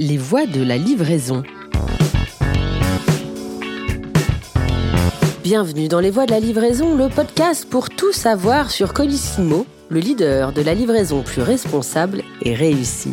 Les voies de la livraison. Bienvenue dans Les voies de la livraison, le podcast pour tout savoir sur Colissimo, le leader de la livraison plus responsable et réussie.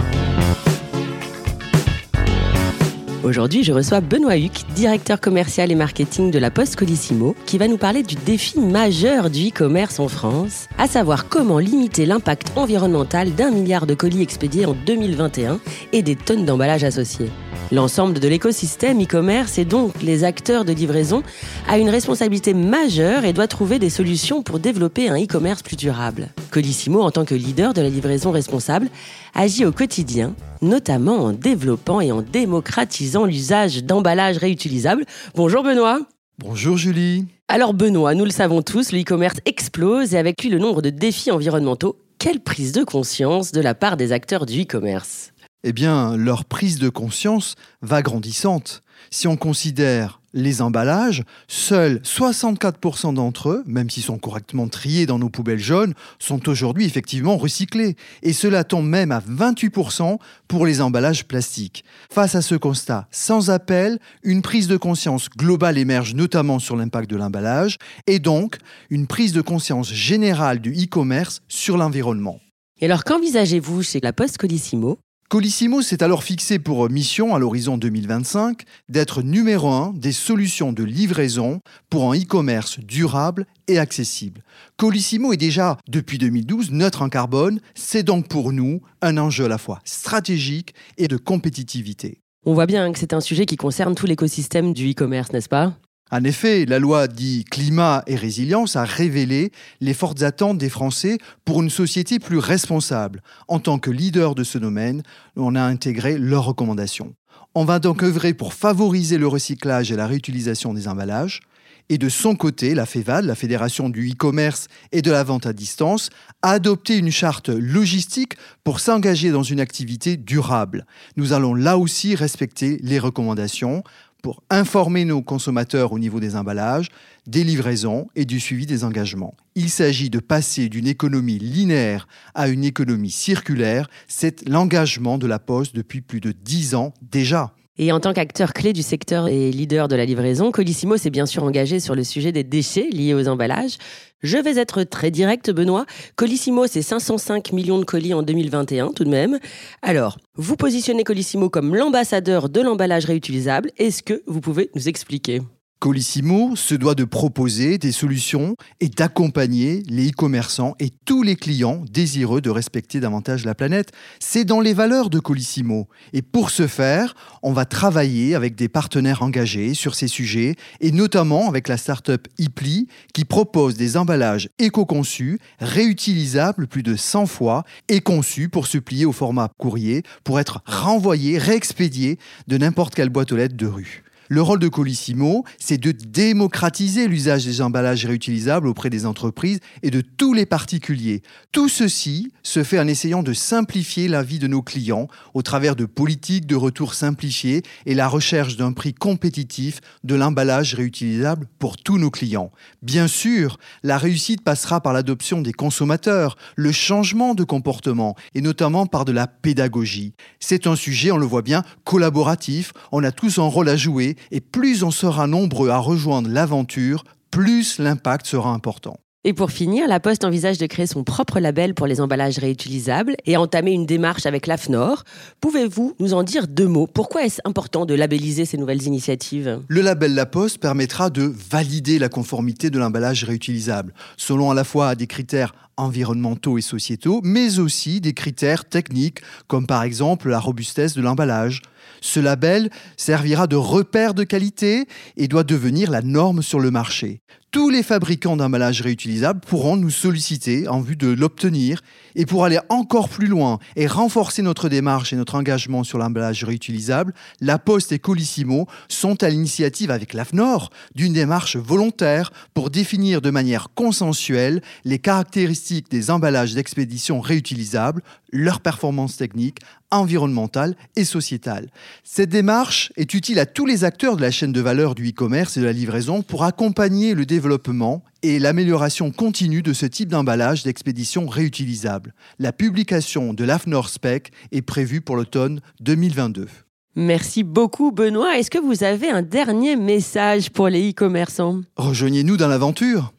Aujourd'hui, je reçois Benoît Huc, directeur commercial et marketing de la Poste Colissimo, qui va nous parler du défi majeur du e-commerce en France, à savoir comment limiter l'impact environnemental d'un milliard de colis expédiés en 2021 et des tonnes d'emballages associés. L'ensemble de l'écosystème e-commerce et donc les acteurs de livraison a une responsabilité majeure et doit trouver des solutions pour développer un e-commerce plus durable. Colissimo, en tant que leader de la livraison responsable, agit au quotidien, notamment en développant et en démocratisant l'usage d'emballages réutilisables. Bonjour Benoît. Bonjour Julie. Alors Benoît, nous le savons tous, le e-commerce explose et avec lui le nombre de défis environnementaux. Quelle prise de conscience de la part des acteurs du e-commerce? Eh bien, leur prise de conscience va grandissante. Si on considère les emballages, seuls 64% d'entre eux, même s'ils sont correctement triés dans nos poubelles jaunes, sont aujourd'hui effectivement recyclés. Et cela tombe même à 28% pour les emballages plastiques. Face à ce constat sans appel, une prise de conscience globale émerge notamment sur l'impact de l'emballage et donc une prise de conscience générale du e-commerce sur l'environnement. Et alors qu'envisagez-vous chez la Poste Colissimo? Colissimo s'est alors fixé pour mission à l'horizon 2025 d'être numéro un des solutions de livraison pour un e-commerce durable et accessible. Colissimo est déjà depuis 2012 neutre en carbone, c'est donc pour nous un enjeu à la fois stratégique et de compétitivité. On voit bien que c'est un sujet qui concerne tout l'écosystème du e-commerce, n'est-ce pas? En effet, la loi dit climat et résilience a révélé les fortes attentes des Français pour une société plus responsable. En tant que leader de ce domaine, on a intégré leurs recommandations. On va donc œuvrer pour favoriser le recyclage et la réutilisation des emballages. Et de son côté, la FEVAD, la Fédération du e-commerce et de la vente à distance, a adopté une charte logistique pour s'engager dans une activité durable. Nous allons là aussi respecter les recommandations pour informer nos consommateurs au niveau des emballages, des livraisons et du suivi des engagements. Il s'agit de passer d'une économie linéaire à une économie circulaire. C'est l'engagement de la Poste depuis plus de dix ans déjà. Et en tant qu'acteur clé du secteur et leader de la livraison, Colissimo s'est bien sûr engagé sur le sujet des déchets liés aux emballages. Je vais être très direct, Benoît. Colissimo, c'est 505 millions de colis en 2021, tout de même. Alors, vous positionnez Colissimo comme l'ambassadeur de l'emballage réutilisable. Est-ce que vous pouvez nous expliquer? Colissimo se doit de proposer des solutions et d'accompagner les e-commerçants et tous les clients désireux de respecter davantage la planète. C'est dans les valeurs de Colissimo. Et pour ce faire, on va travailler avec des partenaires engagés sur ces sujets et notamment avec la start-up Ipli qui propose des emballages éco-conçus, réutilisables plus de 100 fois et conçus pour se plier au format courrier pour être renvoyés, réexpédiés de n'importe quelle boîte aux lettres de rue. Le rôle de Colissimo, c'est de démocratiser l'usage des emballages réutilisables auprès des entreprises et de tous les particuliers. Tout ceci se fait en essayant de simplifier la vie de nos clients au travers de politiques de retour simplifiées et la recherche d'un prix compétitif de l'emballage réutilisable pour tous nos clients. Bien sûr, la réussite passera par l'adoption des consommateurs, le changement de comportement et notamment par de la pédagogie. C'est un sujet, on le voit bien, collaboratif. On a tous un rôle à jouer et plus on sera nombreux à rejoindre l'aventure, plus l'impact sera important. Et pour finir, la Poste envisage de créer son propre label pour les emballages réutilisables et entamer une démarche avec l'AFNOR. Pouvez-vous nous en dire deux mots? Pourquoi est-ce important de labelliser ces nouvelles initiatives? Le label La Poste permettra de valider la conformité de l'emballage réutilisable, selon à la fois des critères environnementaux et sociétaux, mais aussi des critères techniques, comme par exemple la robustesse de l'emballage. Ce label servira de repère de qualité et doit devenir la norme sur le marché. Tous les fabricants d'emballages réutilisables pourront nous solliciter en vue de l'obtenir et pour aller encore plus loin et renforcer notre démarche et notre engagement sur l'emballage réutilisable, La Poste et Colissimo sont à l'initiative avec l'AFNOR d'une démarche volontaire pour définir de manière consensuelle les caractéristiques des emballages d'expédition réutilisables, leurs performances techniques, environnementales et sociétales. Cette démarche est utile à tous les acteurs de la chaîne de valeur du e-commerce et de la livraison pour accompagner le développement développement et l'amélioration continue de ce type d'emballage d'expédition réutilisable. La publication de l'AFNOR Spec est prévue pour l'automne 2022. Merci beaucoup Benoît. Est-ce que vous avez un dernier message pour les e-commerçants? Rejoignez-nous dans l'aventure.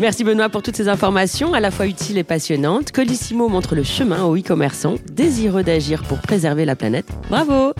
Merci Benoît pour toutes ces informations à la fois utiles et passionnantes. Colissimo montre le chemin aux e-commerçants désireux d'agir pour préserver la planète. Bravo